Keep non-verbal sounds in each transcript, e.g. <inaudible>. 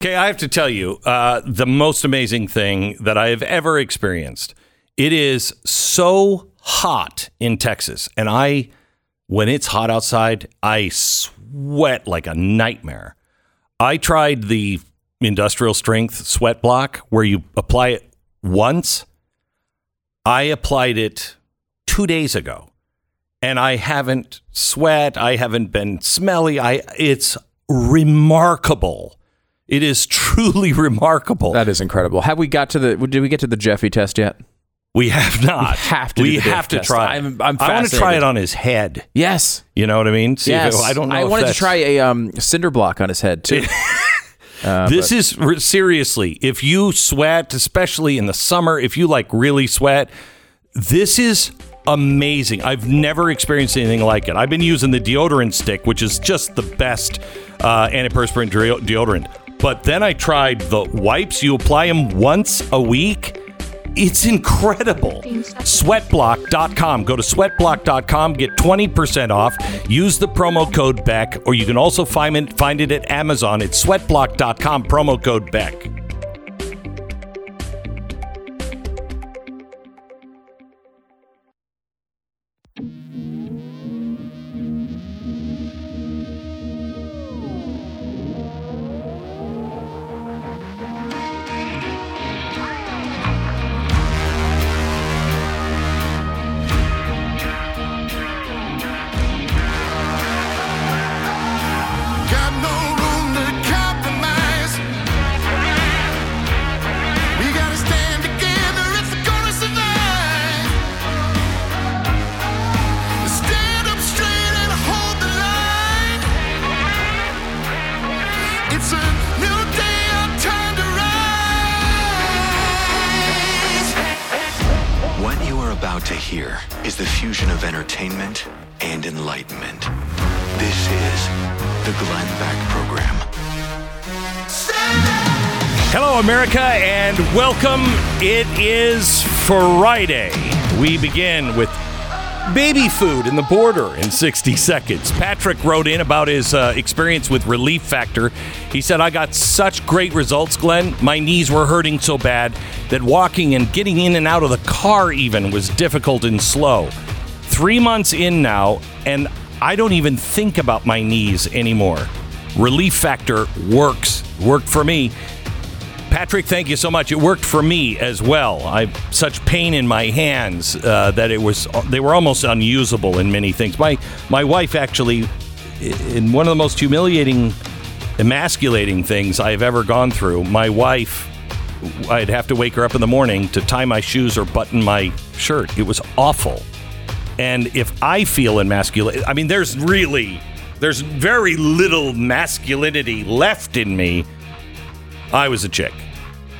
Okay, I have to tell you, uh, the most amazing thing that I have ever experienced. It is so hot in Texas, and I, when it's hot outside, I sweat like a nightmare. I tried the industrial strength sweat block where you apply it once. I applied it two days ago, and I haven't sweat. I haven't been smelly. I it's remarkable. It is truly <laughs> remarkable. That is incredible. Have we got to the? Did we get to the Jeffy test yet? We have not. We have to. We have to test. try. it. I'm, I'm I want to try it on his head. Yes. You know what I mean? See if Yes. it- I don't know. I wanted to try a um, cinder block on his head too. <laughs> Uh, this is seriously. If you sweat, especially in the summer, if you like really sweat, this is amazing. I've never experienced anything like it. I've been using the deodorant stick, which is just the best uh, antiperspirant deodorant. But then I tried the wipes. You apply them once a week. It's incredible. Sweatblock.com. Go to sweatblock.com, get 20% off. Use the promo code BECK, or you can also find it, find it at Amazon. It's sweatblock.com, promo code BECK. America, and welcome. It is Friday. We begin with baby food in the border in 60 seconds. Patrick wrote in about his uh, experience with Relief Factor. He said, I got such great results, Glenn. My knees were hurting so bad that walking and getting in and out of the car even was difficult and slow. Three months in now, and I don't even think about my knees anymore. Relief Factor works. Worked for me. Patrick, thank you so much. It worked for me as well. I've such pain in my hands uh, that it was they were almost unusable in many things. My my wife actually, in one of the most humiliating, emasculating things I've ever gone through. My wife, I'd have to wake her up in the morning to tie my shoes or button my shirt. It was awful. And if I feel emasculated, I mean, there's really, there's very little masculinity left in me. I was a chick.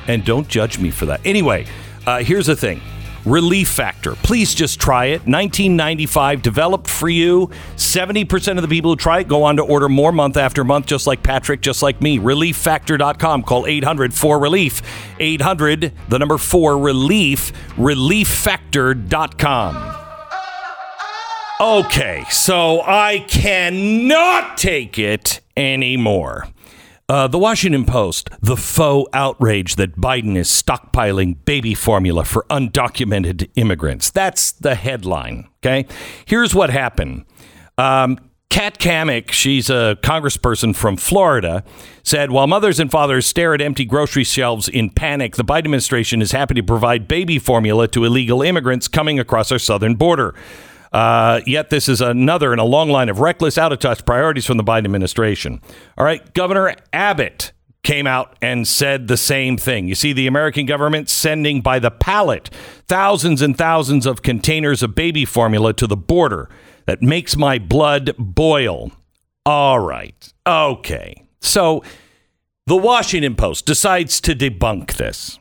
And don't judge me for that. Anyway, uh, here's the thing Relief Factor. Please just try it. 1995, developed for you. 70% of the people who try it go on to order more month after month, just like Patrick, just like me. ReliefFactor.com. Call 800 4 Relief. 800, the number 4 Relief. ReliefFactor.com. Okay, so I cannot take it anymore. Uh, the Washington Post, the faux outrage that Biden is stockpiling baby formula for undocumented immigrants. That's the headline. Okay. Here's what happened. Um, Kat Cammack, she's a congressperson from Florida, said while mothers and fathers stare at empty grocery shelves in panic, the Biden administration is happy to provide baby formula to illegal immigrants coming across our southern border. Uh, yet this is another in a long line of reckless, out of touch priorities from the Biden administration. All right, Governor Abbott came out and said the same thing. You see, the American government sending by the pallet thousands and thousands of containers of baby formula to the border that makes my blood boil. All right, okay. So the Washington Post decides to debunk this.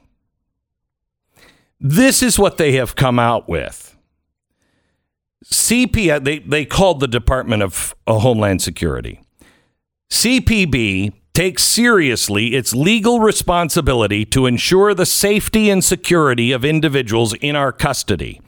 This is what they have come out with. CP, they, they called the Department of uh, Homeland Security. CPB takes seriously its legal responsibility to ensure the safety and security of individuals in our custody.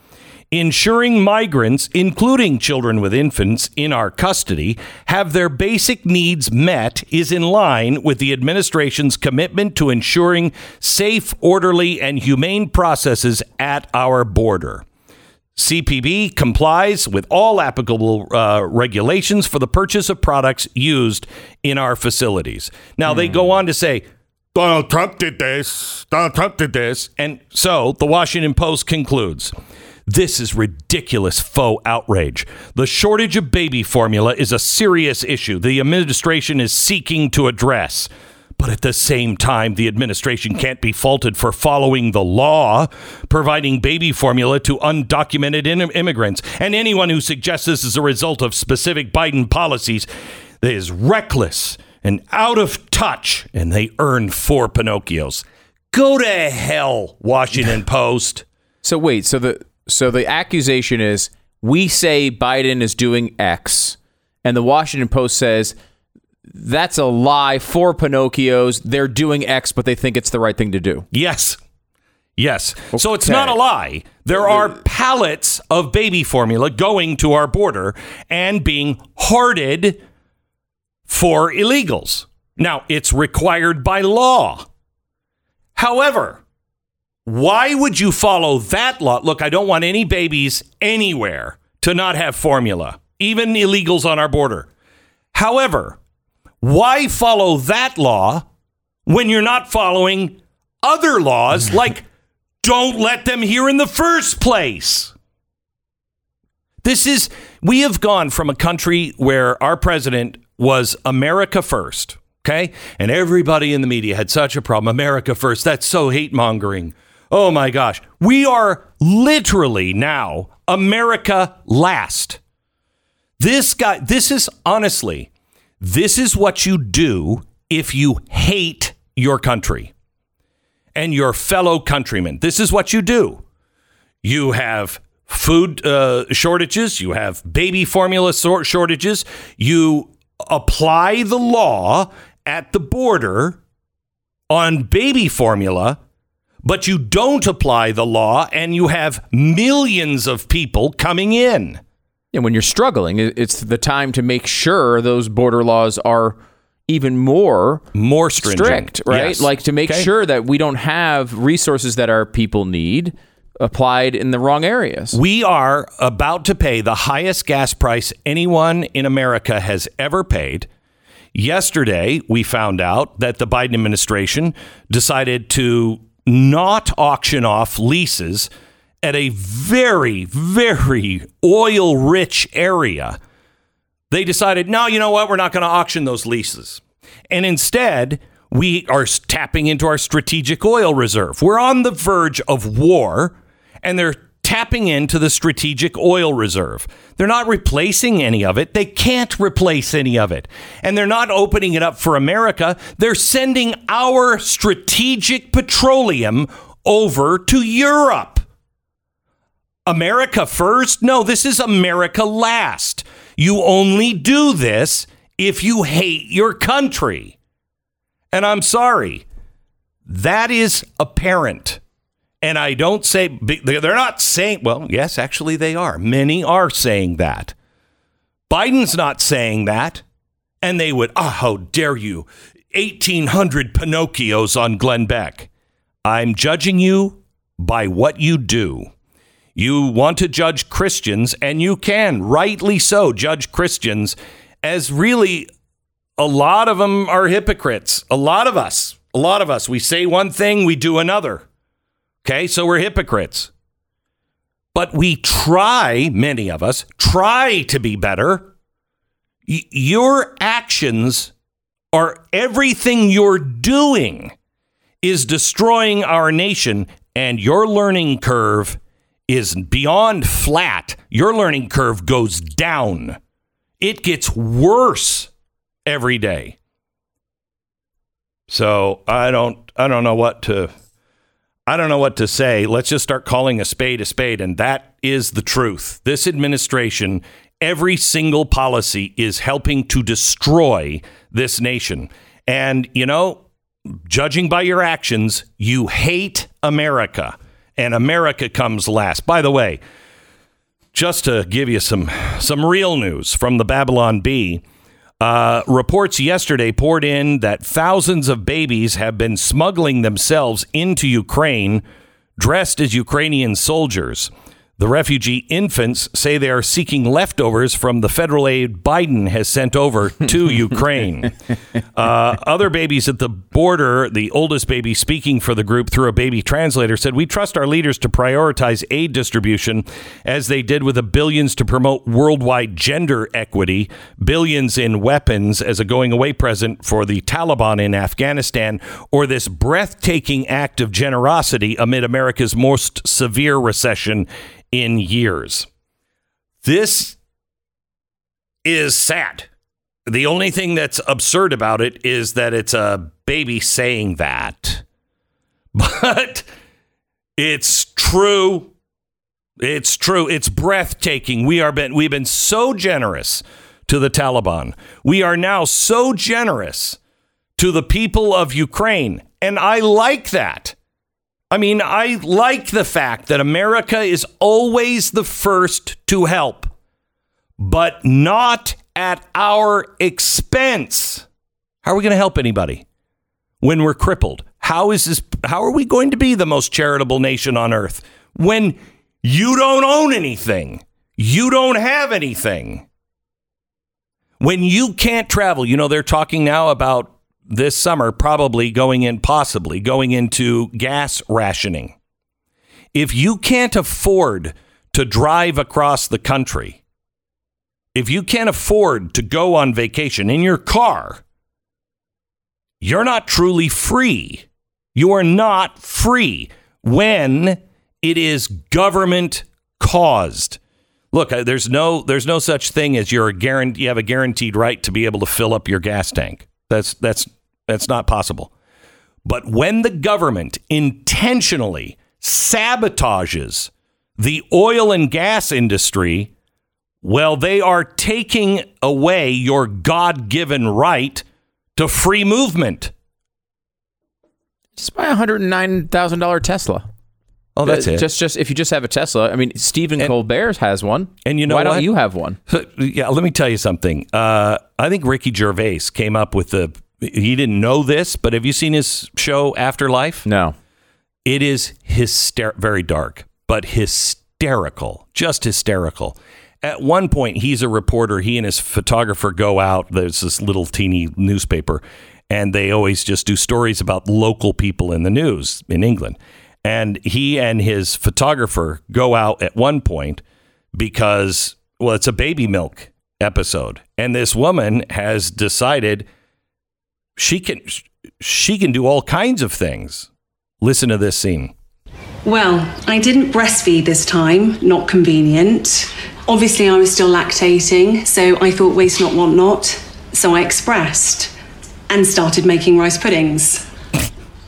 ensuring migrants, including children with infants in our custody, have their basic needs met is in line with the administration's commitment to ensuring safe, orderly, and humane processes at our border. CPB complies with all applicable uh, regulations for the purchase of products used in our facilities. Now, they go on to say, Donald Trump did this, Donald Trump did this. And so the Washington Post concludes. This is ridiculous faux outrage. The shortage of baby formula is a serious issue the administration is seeking to address. But at the same time, the administration can't be faulted for following the law, providing baby formula to undocumented in- immigrants. And anyone who suggests this is a result of specific Biden policies is reckless and out of touch, and they earn four Pinocchios. Go to hell, Washington <laughs> Post. So wait, so the so the accusation is we say Biden is doing X, and the Washington Post says that's a lie. for Pinocchios, they're doing X, but they think it's the right thing to do. Yes. Yes. So it's not a lie. There are uh, pallets of baby formula going to our border and being hoarded for illegals. Now, it's required by law. However, why would you follow that law? Look, I don't want any babies anywhere to not have formula, even illegals on our border. However, why follow that law when you're not following other laws <laughs> like don't let them here in the first place? This is, we have gone from a country where our president was America first, okay? And everybody in the media had such a problem. America first. That's so hate mongering. Oh my gosh. We are literally now America last. This guy, this is honestly, this is what you do if you hate your country and your fellow countrymen. This is what you do. You have food uh, shortages, you have baby formula sor- shortages, you apply the law at the border on baby formula, but you don't apply the law and you have millions of people coming in. And when you're struggling, it's the time to make sure those border laws are even more More stringent. strict, right? Yes. Like to make Okay. sure that we don't have resources that our people need applied in the wrong areas. We are about to pay the highest gas price anyone in America has ever paid. Yesterday, we found out that the Biden administration decided to not auction off leases at a very, very oil rich area. They decided, no, you know what? We're not going to auction those leases. And instead, we are tapping into our strategic oil reserve. We're on the verge of war, and they're tapping into the strategic oil reserve. They're not replacing any of it. They can't replace any of it. And they're not opening it up for America. They're sending our strategic petroleum over to Europe. America first? No, this is America last. You only do this if you hate your country. And I'm sorry, that is apparent. And I don't say, they're not saying, well, yes, actually they are. Many are saying that. Biden's not saying that. And they would, oh, how dare you? 1,800 Pinocchios on Glenn Beck. I'm judging you by what you do. You want to judge Christians, and you can, rightly so, judge Christians as really a lot of them are hypocrites. A lot of us, a lot of us, we say one thing, we do another. Okay, so we're hypocrites. But we try, many of us, try to be better. Y- your actions are everything you're doing is destroying our nation, and your learning curve is beyond flat. Your learning curve goes down. It gets worse every day. So I don't I don't know what to I don't know what to say. Let's just start calling a spade a spade and that is the truth. This administration every single policy is helping to destroy this nation. And you know, judging by your actions, you hate America and America comes last. By the way, just to give you some some real news from the Babylon Bee. Uh, reports yesterday poured in that thousands of babies have been smuggling themselves into Ukraine dressed as Ukrainian soldiers. The refugee infants say they are seeking leftovers from the federal aid Biden has sent over to <laughs> Ukraine. Uh, other babies at the border, the oldest baby speaking for the group through a baby translator, said, We trust our leaders to prioritize aid distribution as they did with the billions to promote worldwide gender equity, billions in weapons as a going away present for the Taliban in Afghanistan, or this breathtaking act of generosity amid America's most severe recession in years. This is sad. The only thing that's absurd about it is that it's a baby saying that. <laughs> But it's true. It's true. It's breathtaking. We are been we've been so generous to the Taliban. We are now so generous to the people of Ukraine, and I like that. I mean, I like the fact that America is always the first to help, but not at our expense. How are we going to help anybody when we're crippled? How is this how are we going to be the most charitable nation on earth when you don't own anything? You don't have anything. When you can't travel, you know they're talking now about this summer probably going in possibly going into gas rationing. If you can't afford to drive across the country, if you can't afford to go on vacation in your car, you're not truly free. You are not free when it is government caused. Look, uh, there's no there's no such thing as you're a guarant- you have a guaranteed right to be able to fill up your gas tank. That's that's that's not possible. But when the government intentionally sabotages the oil and gas industry, well, they are taking away your God given right to free movement. Just buy a hundred and nine thousand dollar Tesla. Oh, that's Uh, it. Just, just if you just have a Tesla. I mean, Stephen Colbert has one. and you know why what? don't you have one? <laughs> yeah, let me tell you something. Uh, I think Ricky Gervais came up with the. He didn't know this, but have you seen his show Afterlife? No. It is hyster- very dark, but hysterical, just hysterical. At one point, he's a reporter. He and his photographer go out. There's this little teeny newspaper, and they always just do stories about local people in the news in England. And he and his photographer go out at one point because, well, it's a baby milk episode, and this woman has decided she can she can do all kinds of things. Listen to this scene. Well, I didn't breastfeed this time, not convenient. Obviously, I was still lactating, so I thought waste not, want not. So I expressed and started making rice puddings.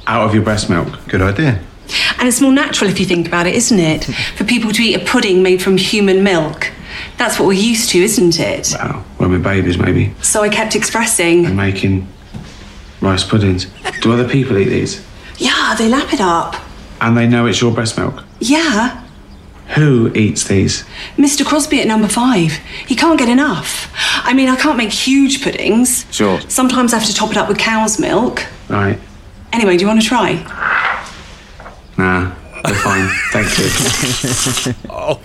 Out of your breast milk. Good idea. And it's more natural if you think about it, isn't it? For people to eat a pudding made from human milk. That's what we're used to, isn't it? Wow. When we're babies, maybe. So I kept expressing, And making rice puddings. Do other people eat these? yeah, they lap it up. And they know it's your breast milk. Yeah, Who eats these? Mr. Crosby at number five. He can't get enough. I mean, I can't make huge puddings. Sure. Sometimes I have to top it up with cow's milk. Right. Anyway, do you want to try? Nah. They're fine. Thank you. <laughs> Oh.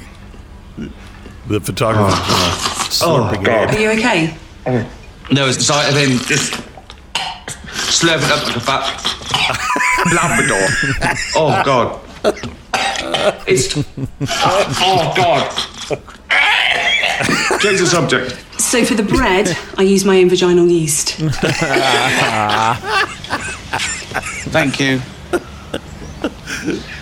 The photographer oh. slurping God. Are you okay? No, it's the sight of him just slurping up like a fat Labrador. Oh, God. It's oh god. Change the subject. So for the bread, I use my own vaginal yeast. Thank you.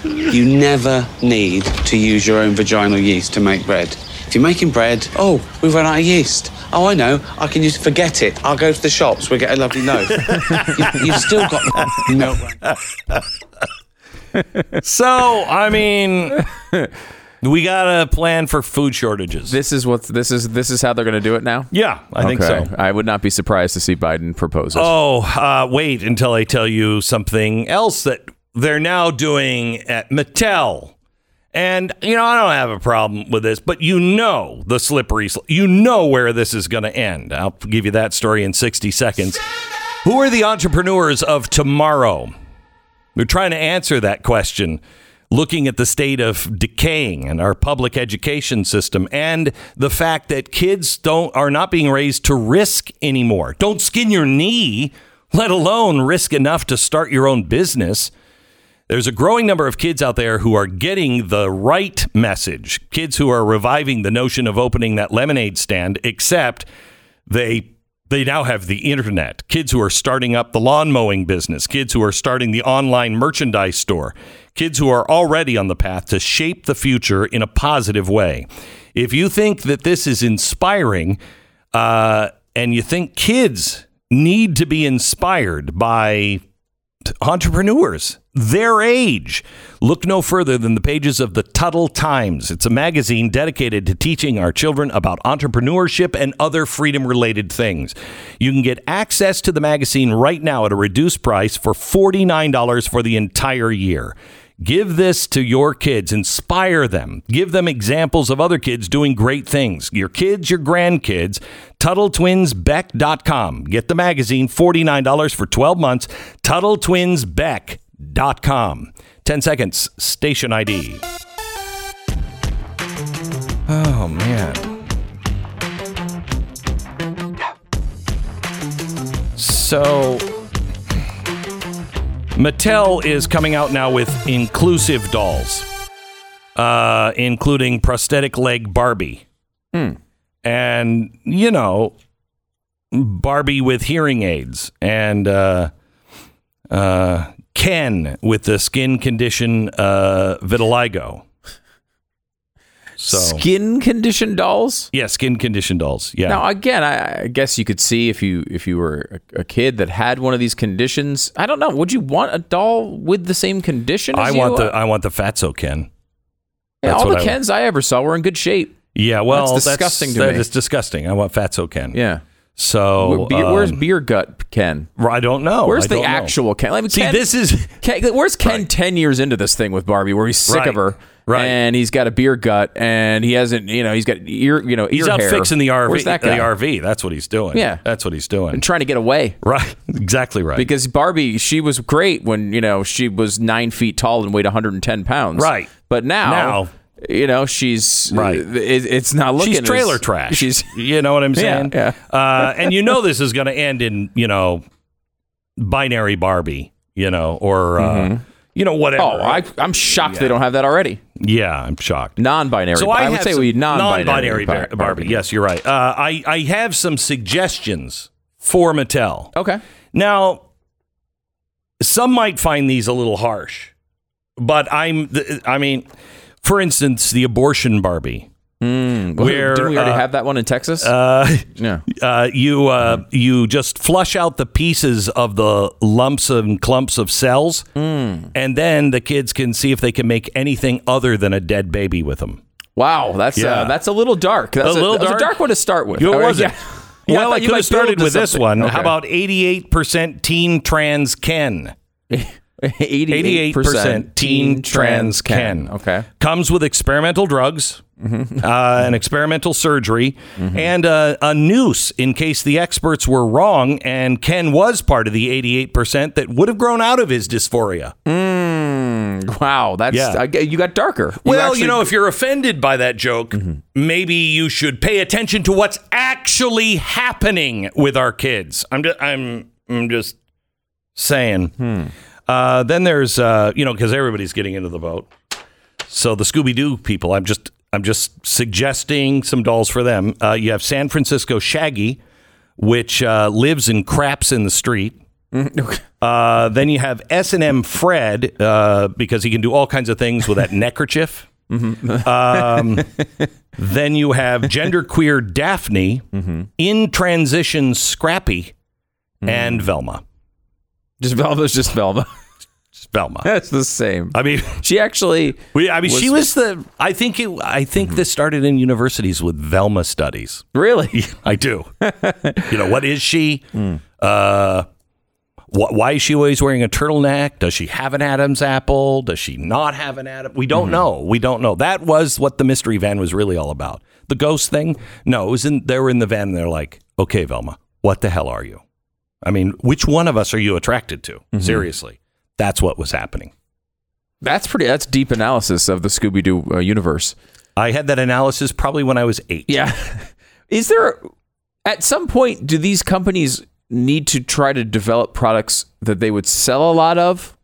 You never need to use your own vaginal yeast to make bread. If you're making bread, oh, we've run out of yeast. Oh, I know. I can use. Forget it. I'll go to the shops. We'll get a lovely loaf. <laughs> you, you've still got <laughs> milk. So, I mean, we got a plan for food shortages. This is what this is. This is how they're going to do it now. yeah, I think so. I would not be surprised to see Biden propose it. Oh, uh, wait until I tell you something else that they're now doing at Mattel And you know, I don't have a problem with this, but you know the slippery, sl- you know where this is going to end. I'll give you that story in 60 seconds. Who are the entrepreneurs of tomorrow? We're trying to answer that question, looking at the state of decaying in our public education system and the fact that kids don't are not being raised to risk anymore. Don't skin your knee, let alone risk enough to start your own business. There's a growing number of kids out there who are getting the right message. Kids who are reviving the notion of opening that lemonade stand, except they they now have the internet. Kids who are starting up the lawn mowing business, kids who are starting the online merchandise store, kids who are already on the path to shape the future in a positive way. If you think that this is inspiring, uh, and you think kids need to be inspired by entrepreneurs their age. Look no further than the pages of the Tuttle Times. It's a magazine dedicated to teaching our children about entrepreneurship and other freedom related things. You can get access to the magazine right now at a reduced price for $49 for the entire year. Give this to your kids, inspire them, give them examples of other kids doing great things. Your kids, your grandkids. TuttleTwinsBeck.com. Get the magazine, $49 for 12 months. TuttleTwinsBeck.com. 10 seconds, station ID. Oh, man. So, Mattel is coming out now with inclusive dolls, uh, including prosthetic leg Barbie. And, you know, Barbie with hearing aids and uh, uh, Ken with the skin condition uh, vitiligo. So, Skin condition dolls. yeah, skin condition dolls. Yeah. Now again, I, I guess you could see if you if you were a, a kid that had one of these conditions. I don't know. Would you want a doll with the same condition? I want you? the I want the fatso Ken. Yeah, that's all the I. Kens I ever saw were in good shape. Yeah, well, That's disgusting to That me. is disgusting. I want fatso Ken. Yeah. So beer- where's um, beer gut Ken? I don't know. Where's the don't know. actual Ken? Like, See, Ken, this is Ken, where's Ken ten years into this thing with Barbie, where he's sick Right. of her, Right. And he's got a beer gut, and he hasn't, you know, he's got ear, you know, he's ear out hair. fixing the RV. Where's that guy? the? RV. That's what he's doing. Yeah. that's what he's doing. And trying to get away. right, <laughs> exactly right. Because Barbie, she was great when you know she was nine feet tall and weighed 110 pounds. Right. But now, Now- you know, she's Right. It, it's not looking. she's as- trailer trash. She's <laughs> you know what I'm <laughs> saying? yeah. Uh, and you know this is going to end in you know binary Barbie. You know, or uh, you know whatever. oh, I, I'm shocked they don't have that already. yeah, I'm shocked. Non-binary. So I, I, would say we non-binary, non-binary Bar- Bar- Barbie. Yes, you're right. Uh, I I have some suggestions for Mattel. Okay. Now, some might find these a little harsh, but I'm. I mean, for instance, the abortion Barbie. Where, didn't we already uh, have that one in Texas? Uh, <laughs> yeah. uh, you uh, you just flush out the pieces of the lumps and clumps of cells, Hmm. and then the kids can see if they can make anything other than a dead baby with them. Wow, that's Yeah. uh, that's a little dark. That's A little dark? a dark one to start with. Right, was it? yeah. Yeah, <laughs> well, thought I could have started with this one. Okay. How about eighty-eight percent teen trans Ken? <laughs> 88% teen trans Ken. Okay. Comes with experimental drugs, Mm-hmm. uh, an experimental surgery, and uh, a noose in case the experts were wrong and Ken was part of the 88% that would have grown out of his dysphoria. Wow, that's Yeah. I you got darker. You Well, actually- you know, if you're offended by that joke, maybe you should pay attention to what's actually happening with our kids. I'm just, I'm, I'm just saying. Uh, then there's, uh, you know, because everybody's getting into the boat. So the Scooby Doo people, I'm just, I'm just suggesting some dolls for them. Uh, you have San Francisco Shaggy, which uh, lives and craps in the street. Uh, then you have S and M Fred uh, because he can do all kinds of things with that <laughs> neckerchief. um, <laughs> then you have genderqueer Daphne, in transition Scrappy, and Velma. just Velma's just Velma. Velma. <laughs> that's the same. I mean, <laughs> She actually we, I mean, she was the. I think it. I think Mm-hmm. this started in universities with Velma studies. really <laughs> I do. you know what is she? Mm. Uh, Wh- Why is she always wearing a turtleneck? Does she have an Adam's apple? Does she not have an Adam? We don't know. We don't know. That was what the mystery van was really all about. The ghost thing? No, it was in. They were in the van and they're like, "Okay, Velma, what the hell are you? I mean, which one of us are you attracted to? Seriously, that's what was happening." That's pretty. That's deep analysis of the Scooby Doo uh, universe. I had that analysis probably when I was eight. Yeah. <laughs> Is there at some point do these companies need to try to develop products that they would sell a lot of?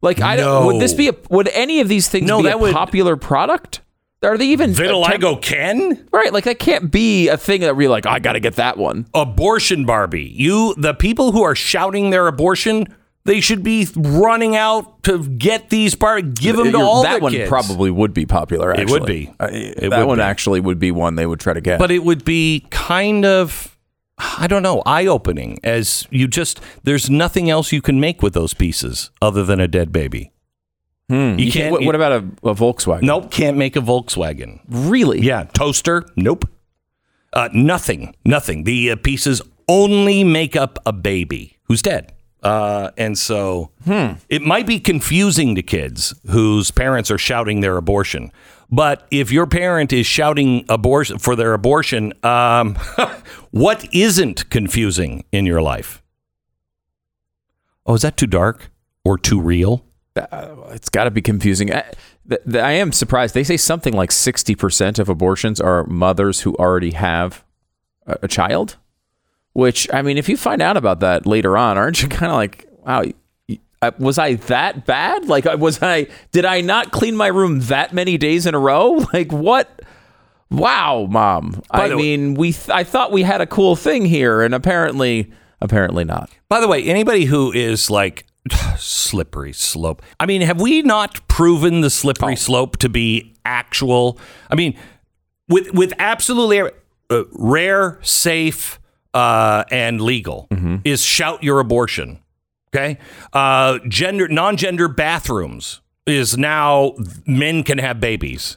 Like I don't would this be a would any of these things No, be that a would- popular product? Are they even Vitiligo Ken? Right, like that can't be a thing that we're like, I got to get that one. abortion Barbie. You, the people who are shouting their abortion, they should be running out to get these Barbie. Give them to You're- all that the one kids. probably would be popular. It Actually. would be. Uh, It that would one be. actually would be one they would try to get. but it would be kind of, I don't know, eye opening. As you just, there's nothing else you can make with those pieces other than a dead baby. Hmm. you can't- What, what about a, a Volkswagen? Nope, can't make a Volkswagen. Really? Yeah, toaster. Nope. Uh, nothing. Nothing. The uh, pieces only make up a baby who's dead. Uh, and so it might be confusing to kids whose parents are shouting their abortion. But if your parent is shouting abortion for their abortion, um, <laughs> what isn't confusing in your life? Oh, is that too dark or too real? it's got to be confusing. I, th- th- I am surprised. They say something like 60% of abortions are mothers who already have a, a child, which, I mean, if you find out about that later on, aren't you <laughs> kind of like, wow, was I that bad? Like, was I, did I not clean my room that many days in a row? <laughs> Like, what? Wow, mom. I the way- mean, we, th- I thought we had a cool thing here, and apparently, apparently not. By the way, anybody who is like <sighs> slippery slope. I mean, have we not proven the slippery slope to be actual? I mean, with with absolutely uh, rare, safe, uh, and legal is shout your abortion. Okay, uh, gender non-gender bathrooms is now men can have babies.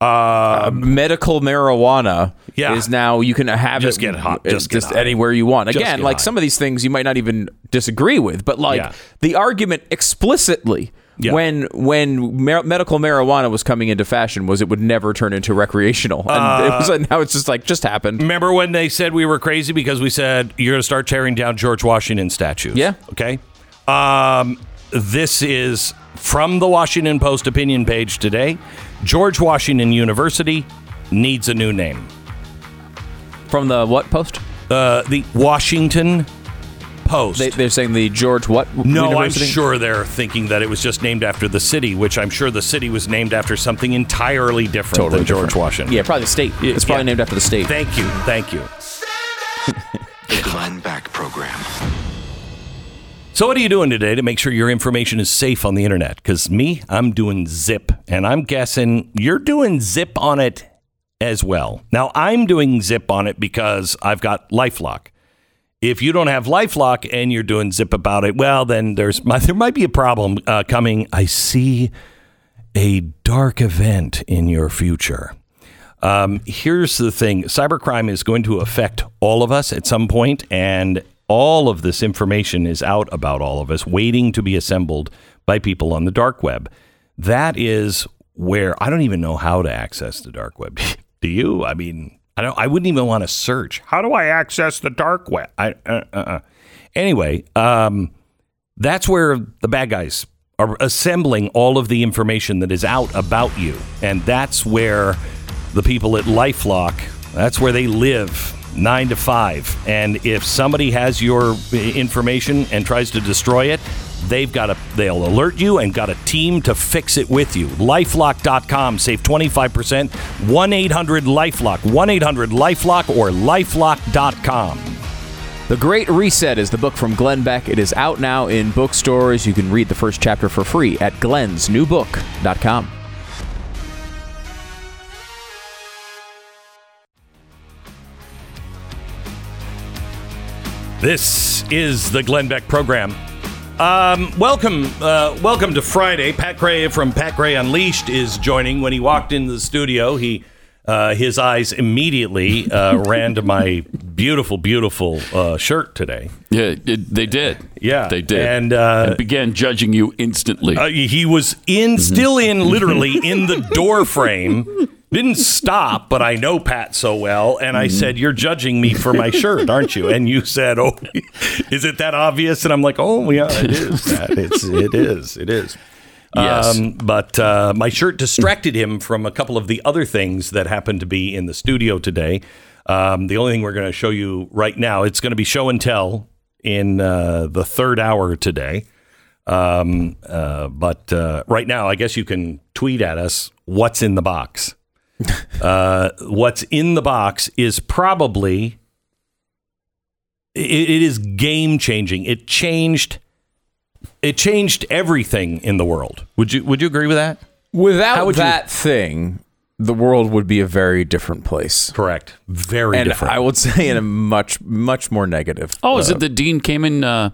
Uh, medical marijuana Yeah. is now you can have Just it get hot- just high. anywhere you want. Again, like high. some of these things you might not even disagree with, but like Yeah. the argument explicitly Yeah. when when medical marijuana was coming into fashion was it would never turn into recreational, and it was now it's just like just happened. Remember when they said we were crazy because we said you're going to start tearing down George Washington statues? Yeah. Okay. Um, this is from the Washington Post opinion page today. George Washington University needs a new name. From the what post? Uh, the Washington Post. They, they're saying the George what? no, University? I'm sure they're thinking that it was just named after the city, which I'm sure the city was named after something entirely different Totally than George. Washington. Yeah, probably the state. It's probably yeah. named after the state. Thank you. Thank you. <laughs> The Glenn Beck Program. So, what are you doing today to make sure your information is safe on the internet? Because me, I'm doing zip, and I'm guessing you're doing zip on it as well. Now, I'm doing zip on it because I've got Lifelock. If you don't have Lifelock and you're doing zip about it, well, then there's <laughs> there might be a problem uh, coming. I see a dark event in your future. Um, here's the thing cybercrime is going to affect all of us at some point, and all of this information is out about all of us, waiting to be assembled by people on the dark web. That is where I don't even know how to access the dark web. <laughs> Do you? I mean, I don't. I wouldn't even want to search. How do I access the dark web? I, uh, uh, uh. Anyway, um, that's where the bad guys are assembling all of the information that is out about you. And that's where the people at Lifelock, that's where they live nine to five. And if somebody has your information and tries to destroy it, they've got a they'll alert you and got a team to fix it with you. Lifelock.com, save 25%. 1-800-LIFELOCK, 1-800-LIFELOCK or lifelock.com. The Great Reset is the book from Glenn Beck. It is out now in bookstores. You can read the first chapter for free at glensnewbook.com. This is the Glenn Beck program. Um, welcome, uh, welcome to Friday. Pat Gray from Pat Gray Unleashed is joining. When he walked into the studio, he uh, his eyes immediately uh, <laughs> ran to my beautiful, beautiful uh, shirt today. Yeah, it, they did. Yeah, they did, and, uh, and began judging you instantly. Uh, he was in, still in, literally in the door frame. Didn't stop, but I know Pat so well, and I said, "You're judging me for my shirt, aren't you?" And you said, "Oh, is it that obvious?" And I'm like, "Oh, yeah, it is. Pat. It's it is. It is." Yes. Um, but uh, my shirt distracted him from a couple of the other things that happened to be in the studio today. Um, the only thing we're going to show you right now, it's going to be show and tell in uh, the third hour today. Um, uh, but uh, right now, I guess you can tweet at us what's in the box. Uh, what's in the box is probably it, it is game changing. It changed. It changed everything in the world. Would you Would you agree with that? Without would you- that thing, the world would be a very different place. Correct. Very and different. I would <laughs> say in a much, much more negative. oh, is it the Dean came in uh,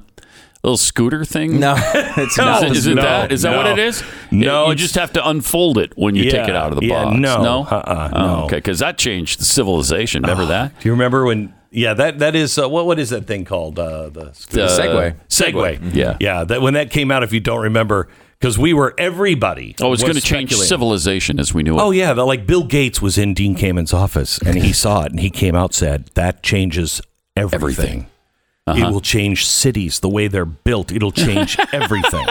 little scooter thing? No, <laughs> <laughs> it's Is not. it, is it No, that? Is that what it is? No, you just have to unfold it when you take it out of the yeah, box. no, no, uh-uh, Oh, no. Okay, because that changed the civilization. Remember that? Do you remember when? Yeah, that that is uh, what what is that thing called? Uh, the The Segway. Segway. Yeah. yeah. That when that came out, if you don't remember, because we were everybody. Oh, it's going to change civilization as we knew it. Oh yeah, the, like Bill Gates was in Dean Kamen's office and he <laughs> saw it and he came out said that changes everything. Everything. Uh-huh. It will change cities the way they're built. It'll <laughs> change everything.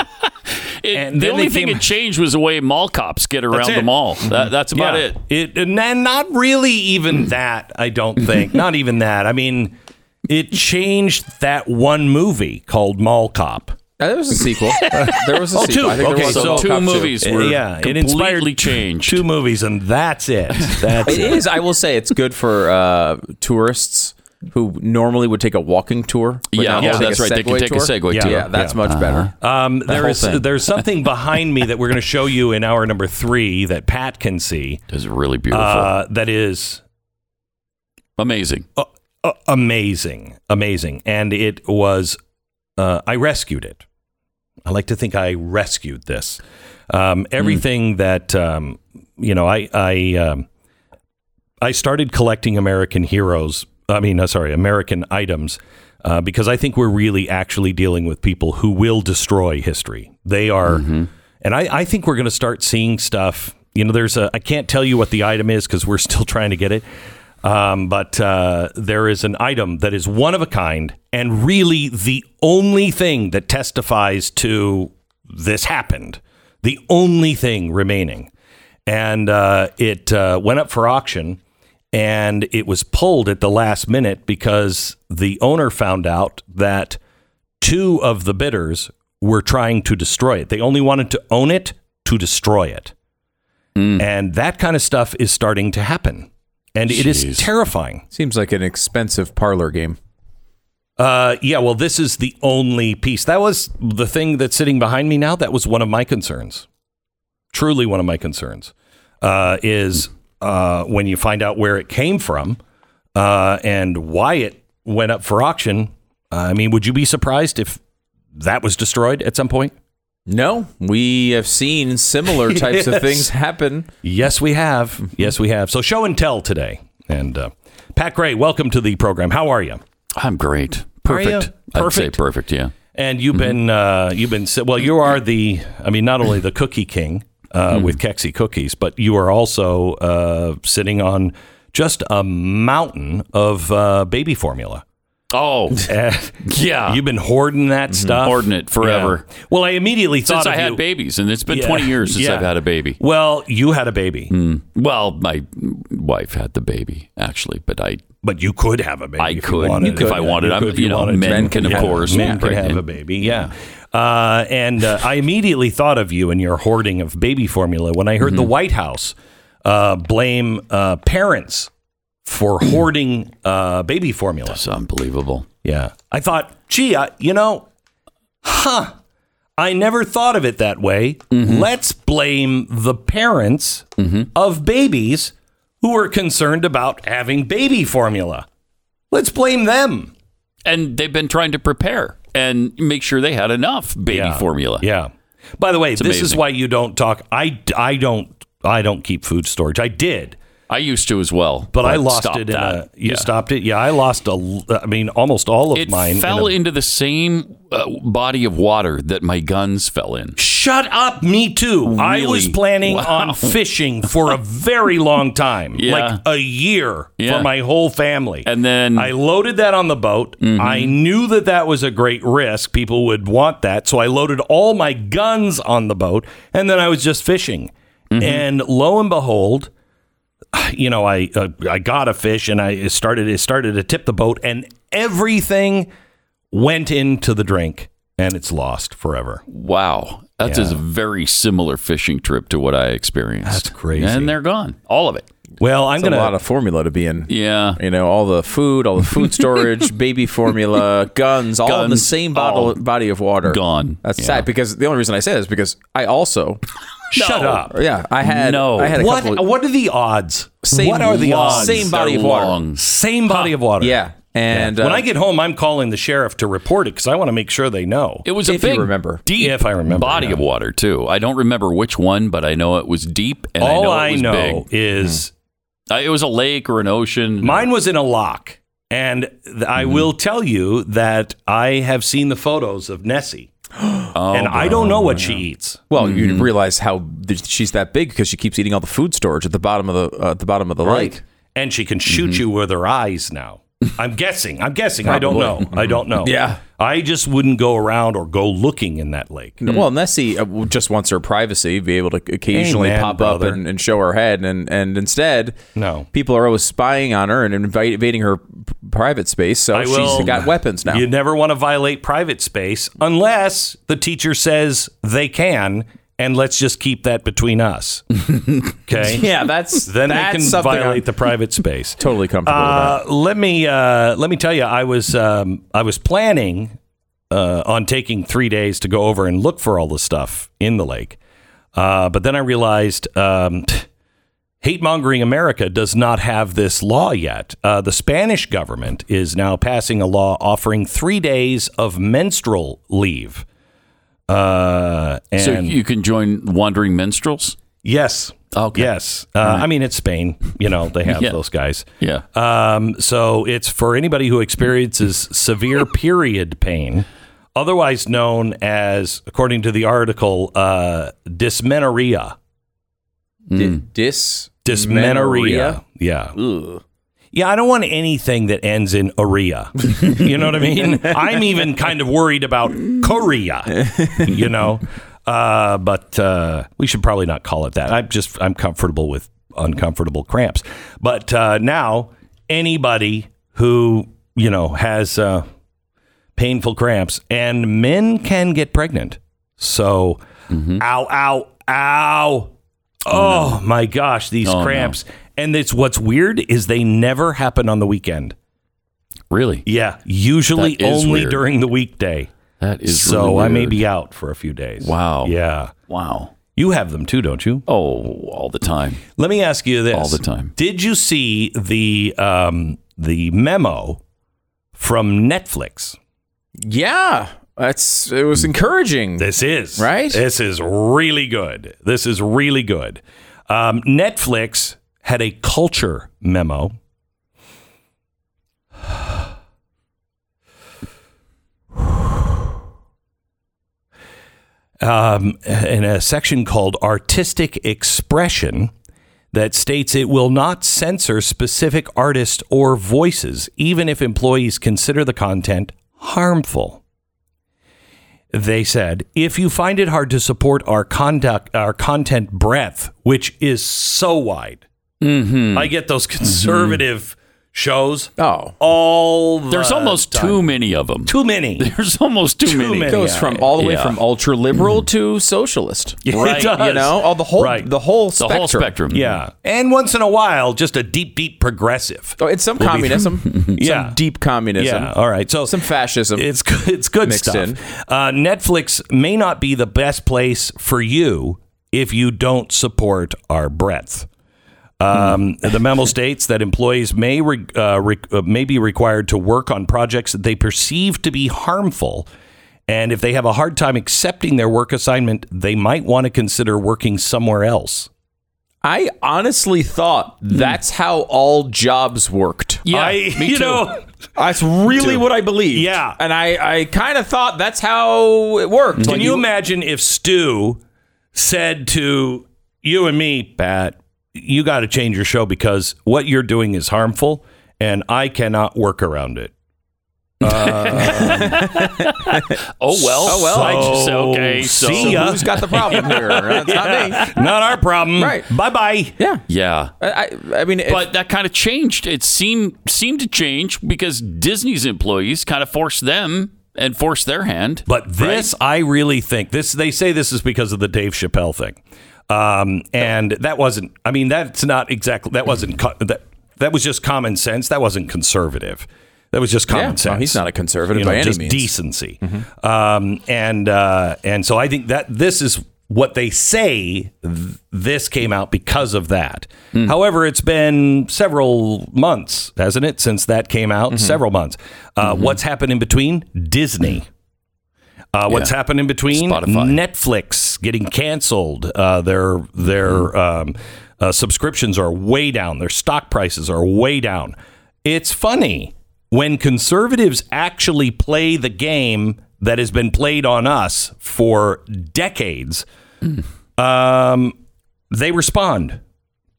It- and the only thing came- it changed was the way mall cops get around the mall. That, that's about yeah. it. It and then not really even <clears throat> that. I don't think. not even that. I mean, it changed that one movie called Mall Cop. Uh, there was a sequel. <laughs> there was a Oh, sequel. two. I think Okay, there was so two Cup too. movies were yeah, it completely inspired changed. two movies, and that's it. <laughs> That's It is. I will say it's good for uh, tourists who normally would take a walking tour. Yeah, yeah, that's right. They can Segway take a. Segway yeah, tour. Yeah, that's Yeah. Much better. Um, there whole is thing. there's something behind me that we're going to show you in hour number three that Pat can see. It's really beautiful. Uh, that is Amazing. uh, uh, amazing, amazing, and it was. Uh, I rescued it. I like to think I rescued this. Um, everything that um, you know, I I um, I started collecting American heroes. I mean, uh, sorry, American items. Uh, because I think we're really actually dealing with people who will destroy history. They are, and I, I think we're going to start seeing stuff. You know, there's a, I can't tell you what the item is because we're <laughs> still trying to get it. Um, but uh, there is an item that is one of a kind and really the only thing that testifies to this happened. The only thing remaining. And uh, it uh, went up for auction and it was pulled at the last minute because the owner found out that two of the bidders were trying to destroy it. They only wanted to own it to destroy it. And that kind of stuff is starting to happen. And it is terrifying. Seems like an expensive parlor game. Uh, yeah, well, this is the only piece. That was the thing that's sitting behind me now. That was one of my concerns. Truly, one of my concerns uh, is uh, when you find out where it came from uh, and why it went up for auction. I mean, would you be surprised if that was destroyed at some point? No, we have seen similar <laughs> types Yes. of things happen. Yes, we have. Yes, we have. So, show and tell today. And uh, Pat Gray, welcome to the program. How are you? I'm great. Are? Perfect. I'd say Perfect. perfect. Yeah. And you've been uh, you've been well. You are the I mean, not only the cookie king uh, with Kexi cookies, but you are also uh, sitting on just a mountain of uh, baby formula. Oh, <laughs> yeah. you've been hoarding that stuff, Hoarding it forever. Yeah. Well, I immediately thought Since I had you- babies, and it's been Yeah. 20 years since Yeah. I've had a baby. Well, you had a baby, Well, my wife had the baby actually, but I but you could have a baby. I if could you wanted. if I wanted. You I'm, could you know, men can of course men can have a baby. Yeah. Uh, and uh, I immediately thought of you and your hoarding of baby formula when I heard Mm-hmm. the White House uh, blame uh, parents for <clears throat> hoarding uh, baby formula. That's unbelievable. Yeah. I thought, gee, I, you know, huh. I never thought of it that way. Mm-hmm. Let's blame the parents of babies who are concerned about having baby formula. Let's blame them. And they've been trying to prepare and make sure they had enough baby Yeah. formula. Yeah. By the way, this is why you don't talk. I, I don't I don't keep food storage. I did I used to as well, but, I lost it in that. a. You Yeah. stopped it, yeah. I lost a. I mean, almost all of It mine. in fell a- into the same uh, body of water that my guns fell in. Shut up, me too. I was planning Wow. on fishing for a very long time, Yeah. like a year Yeah. for my whole family. And then I loaded that on the boat. I knew that that was a great risk. People would want that. So I loaded all my guns on the boat and then I was just fishing. And lo and behold, <sighs> you know, I uh, I got a fish and I started it started to tip the boat and everything went into the drink and it's lost forever. wow, that is a very similar fishing trip to what I experienced. That's crazy. And they're gone, all of it. Well, I'm It's going a lot of formula to be in. Yeah. You know, all the food, all the food <laughs> storage, baby formula, guns, all in the same bottle, body of water. gone. That's Yeah. sad because the only reason I say that is because I also, shut up. yeah, I had, No. I had a What couple. what are the odds? Same what are the long- odds? same body of water. long. Same body of water. Yeah, and when uh, I get home, I'm calling the sheriff to report it because I want to make sure they know. It was a if you big, remember. deep If I remember, body yeah. of water too. I don't remember which one, but I know it was deep, and All I I know know, it was big. is Uh, it was a lake or an ocean. mine was in a loch, and th- I Mm-hmm. will tell you that I have seen the photos of Nessie, <gasps> Oh, and I don't know what she eats. well, Mm-hmm. you realize how th- she's that big because she keeps eating all the food storage at the bottom of the uh, at the bottom of the lake. and she can shoot Mm-hmm. you with her eyes now. I'm guessing. I'm guessing. I don't know. I don't know. Yeah. I just wouldn't go around or go looking in that lake. Well, Nessie uh, just wants her privacy, be able to occasionally Amen, pop brother. up and, and show her head, and and instead, No. people are always spying on her and invite, invading her p- private space. So I she's will- got weapons now. You never want to violate private space unless the teacher says they can, and let's just keep that between us. <laughs> Okay. yeah, that's Then that's they can something violate I'm the private space. <laughs> totally comfortable with. Uh, let me uh, let me tell you, I was um, I was planning uh, on taking three days to go over and look for all the stuff in the lake, uh, but then I realized. Um, <laughs> Hate mongering America does not have this law yet. Uh, the Spanish government is now passing a law offering three days of menstrual leave. Uh, and so you can join wandering minstrels. yes, Okay. yes. Uh, I mean, it's Spain. You know, they have <laughs> Yeah. those guys. Yeah. Um, so it's for anybody who experiences severe <laughs> period pain, otherwise known as, according to the article, uh, dysmenorrhea. Di- dis Dysmenorrhea. Yeah. Yeah, I don't want anything that ends in urea. <laughs> You know what I mean? I'm even kind of worried about Korea. You know, uh, but uh, we should probably not call it that. I'm just I'm comfortable with uncomfortable cramps. But uh, now anybody who you know has uh, painful cramps and men can get pregnant. So, ow, ow, ow. Oh my gosh, these Oh, no. Cramps. And it's what's weird is they never happen on the weekend. Really? Yeah, usually That is only weird. during the weekday. That is so really I may weird. be out for a few days. Wow. Yeah. Wow. You have them too, don't you? Oh, all the time. Let me ask you this. All the time. Did you see the um, the memo from Netflix? Yeah, that's it was encouraging. This is Right? This is really good. This is really good. Um, Netflix had a culture memo. Um, in a section called artistic expression that states it will not censor specific artists or voices, even if employees consider the content harmful. They said, if you find it hard to support our conduct, our content breadth, which is so wide, Mm-hmm. I get those conservative mm-hmm. shows oh, all the There's almost time. too many of them. too many. There's almost too, Too many. many. it goes Yeah. from all the way Yeah. from ultra liberal mm-hmm. to socialist. <laughs> It Right, does. You know, all the whole Right. the whole The spectrum. whole spectrum. Yeah, and once in a while, just a deep, deep progressive. Oh, it's some communism. <laughs> Yeah. some deep communism. Yeah. All right. So some fascism. It's good. It's good Mixed stuff. in. Uh, Netflix may not be the best place for you if you don't support our breadth. Um, the memo states that employees may re- uh, re- uh, may be required to work on projects that they perceive to be harmful, and if they have a hard time accepting their work assignment, they might want to consider working somewhere else. I honestly thought that's how all jobs worked. Yeah, I, me you too. know, <laughs> That's really what I believed. Yeah. And I, I kind of thought that's how it worked. Can you imagine if Stu said to you and me, Pat, you got to change your show because what you're doing is harmful and I cannot work around it. Uh, <laughs> oh well. Oh, well. I just, So, okay. So, see ya. Who's got the problem here? <laughs> It's not me. <laughs> Not our problem. Right. Bye bye. Yeah. yeah. I, I, I mean, if- But that kind of changed. It seemed seemed to change because Disney's employees kind of forced them and forced their hand. But this, I really think this. They say this is because of the Dave Chappelle thing, um, and that wasn't. I mean, that's not exactly. That wasn't. co- That that was just common sense. That wasn't conservative. That was just common Yeah, no, sense. he's not a conservative You know, by any just means. Mm-hmm. decency. Um, and uh, and so I think that this is what they say. th- This came out because of that. Hmm. However, it's been several months, hasn't it, since that came out? Mm-hmm. Several months. Uh, What's happened in between? Disney. Uh, what's Yeah. happened in between? Spotify. Netflix getting canceled. Uh, their their um, uh, subscriptions are way down. Their stock prices are way down. It's funny when conservatives actually play the game that has been played on us for decades. Um, they respond.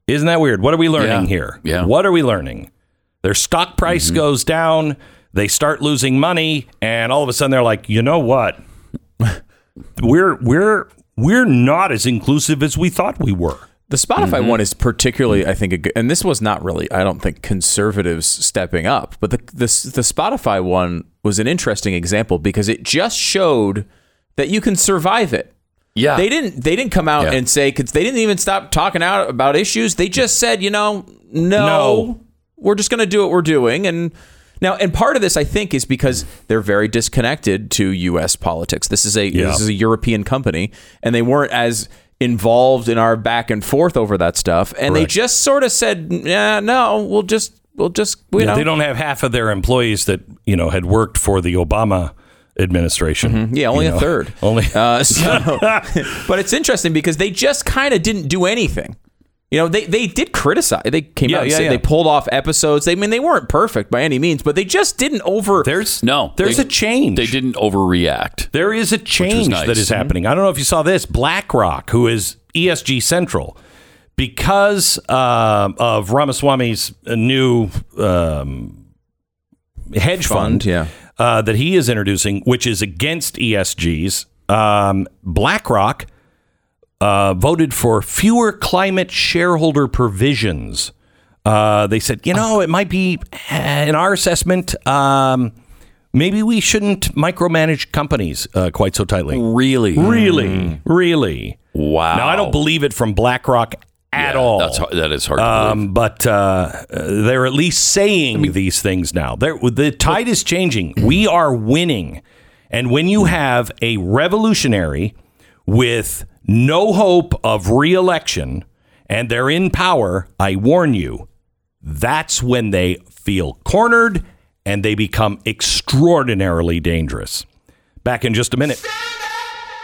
Isn't that weird? What are we learning Yeah. here? Yeah. What are we learning? Their stock price goes down. They start losing money, and all of a sudden they're like, you know what? <laughs> we're we're we're not as inclusive as we thought we were. The Spotify mm-hmm. one is particularly, I think, a good, and this was not really, I don't think, conservatives stepping up, but the, the the Spotify one was an interesting example because it just showed that you can survive it. Yeah. They didn't. They didn't come out Yeah. and say because they didn't even stop talking out about issues. They just said, you know, no, No. we're just going to do what we're doing. And now, and part of this, I think, is because they're very disconnected to U.S. politics. This is a Yeah. this is a European company, and they weren't as involved in our back and forth over that stuff. And they just sort of said, yeah, no, we'll just we'll just you Yeah, know. they don't have half of their employees that you know had worked for the Obama administration. Mm-hmm. Yeah, only a know. third. <laughs> Only Uh, so, <laughs> but it's interesting because they just kind of didn't do anything. You know, they, they did criticize. They came Yeah, out and yeah, said yeah. they pulled off episodes. They I mean they weren't perfect by any means, but they just didn't over. there's No, there's they- a change. They didn't overreact. There is a change nice. that is happening. I don't know if you saw this. BlackRock, who is ESG Central, because uh, of Ramaswamy's uh, new um, hedge fund, Fund, yeah. uh, that he is introducing, which is against ESGs, um, BlackRock uh, voted for fewer climate shareholder provisions. Uh, they said, you know, it might be, uh, in our assessment, um, maybe we shouldn't micromanage companies uh, quite so tightly. Really? Really, really. Wow. Now, I don't believe it from BlackRock at Yeah, all. That's that is hard to believe. Um, but uh, they're at least saying these things now. They're, the tide is changing. We are winning. And when you have a revolutionary with no hope of reelection and they're in power, I warn you, that's when they feel cornered and they become extraordinarily dangerous. Back in just a minute.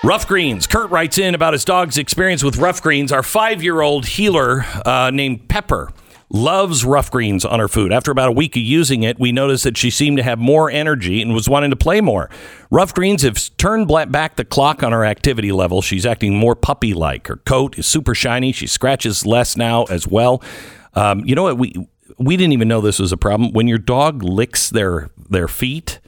Rough Greens. Kurt writes in about his dog's experience with Rough Greens. Our five year old heeler uh, named Pepper loves Rough Greens on her food. After about a week of using it, we noticed that she seemed to have more energy and was wanting to play more. Rough Greens have turned back the clock on her activity level. She's acting more puppy like. Her coat is super shiny. She scratches less now as well. Um, you know what? We, we didn't even know this was a problem. When your dog licks their, their feet,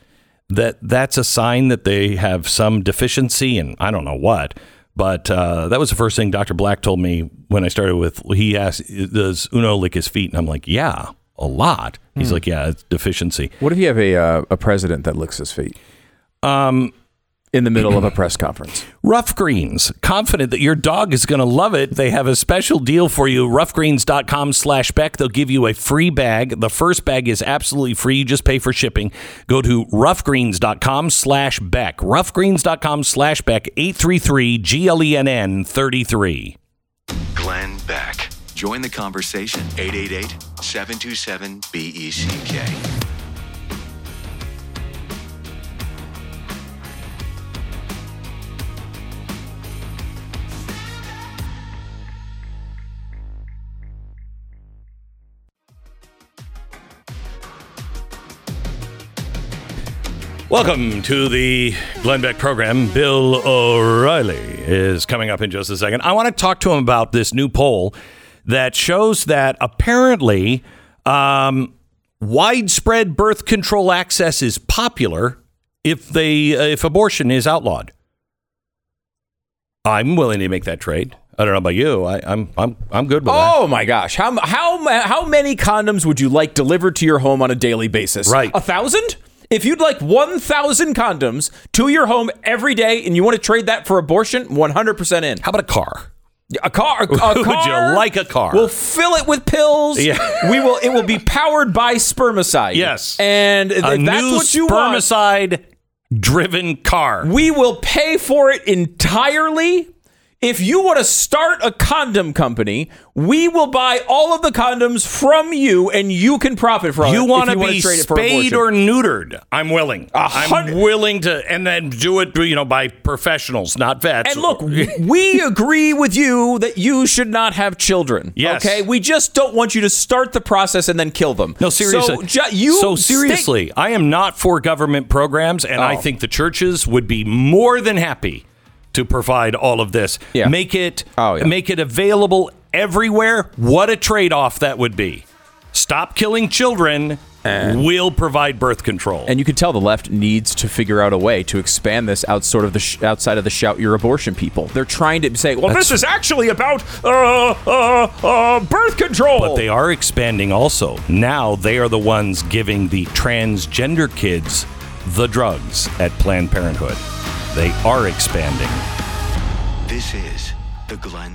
that that's a sign that they have some deficiency and I don't know what. But uh, that was the first thing Dr. Black told me when I started with. He asked, "Does Uno lick his feet?" And I'm like, "Yeah, a lot." He's like, "Yeah, it's deficiency." what if you have a uh, a president that licks his feet? Um, in the middle of a press conference. Rough Greens, confident that your dog is going to love it. They have a special deal for you. Roughgreens.com slash Beck. They'll give you a free bag. The first bag is absolutely free. You just pay for shipping. Go to roughgreens.com slash Beck. Roughgreens.com slash Beck. 833 GLENN 33. Glenn Beck. Join the conversation 888 Welcome to the Glenn Beck program. Bill O'Reilly is coming up in just a second. I want to talk to him about this new poll that shows that apparently um, widespread birth control access is popular if they uh, if abortion is outlawed. I'm willing to make that trade. I don't know about you. I, I'm I'm I'm good with that. Oh my gosh! How how how many condoms would you like delivered to your home on a daily basis? Right. a thousand. If you'd like one thousand condoms to your home every day, and you want to trade that for abortion, one hundred percent in. How about a car? A car. A, a <laughs> Would you like a car? We'll fill it with pills. Yeah. we will. It will be powered by spermicide. Yes. and a that's new what you want. spermicide driven car. We will pay for it entirely. If you want to start a condom company, we will buy all of the condoms from you, and you can profit from it. You if want to wanna be spayed or neutered? I'm willing. I'm willing to, and then do it, you know, by professionals, not vets. And look, <laughs> we agree with you that you should not have children. Yes. Okay. We just don't want you to start the process and then kill them. no, seriously. So, ju- you so seriously, I am not for government programs, and I Oh. think the churches would be more than happy to provide all of this. Yeah. Make it, Oh, yeah. make it available everywhere. What a trade-off that would be. Stop killing children. we'll provide birth control. And you can tell the left needs to figure out a way to expand this out sort of the sh- outside of the shout your abortion people. They're trying to say, well, this is actually about uh, uh, uh, birth control. But they are expanding also. Now they are the ones giving the transgender kids the drugs at Planned Parenthood. They are expanding. This is the Glenn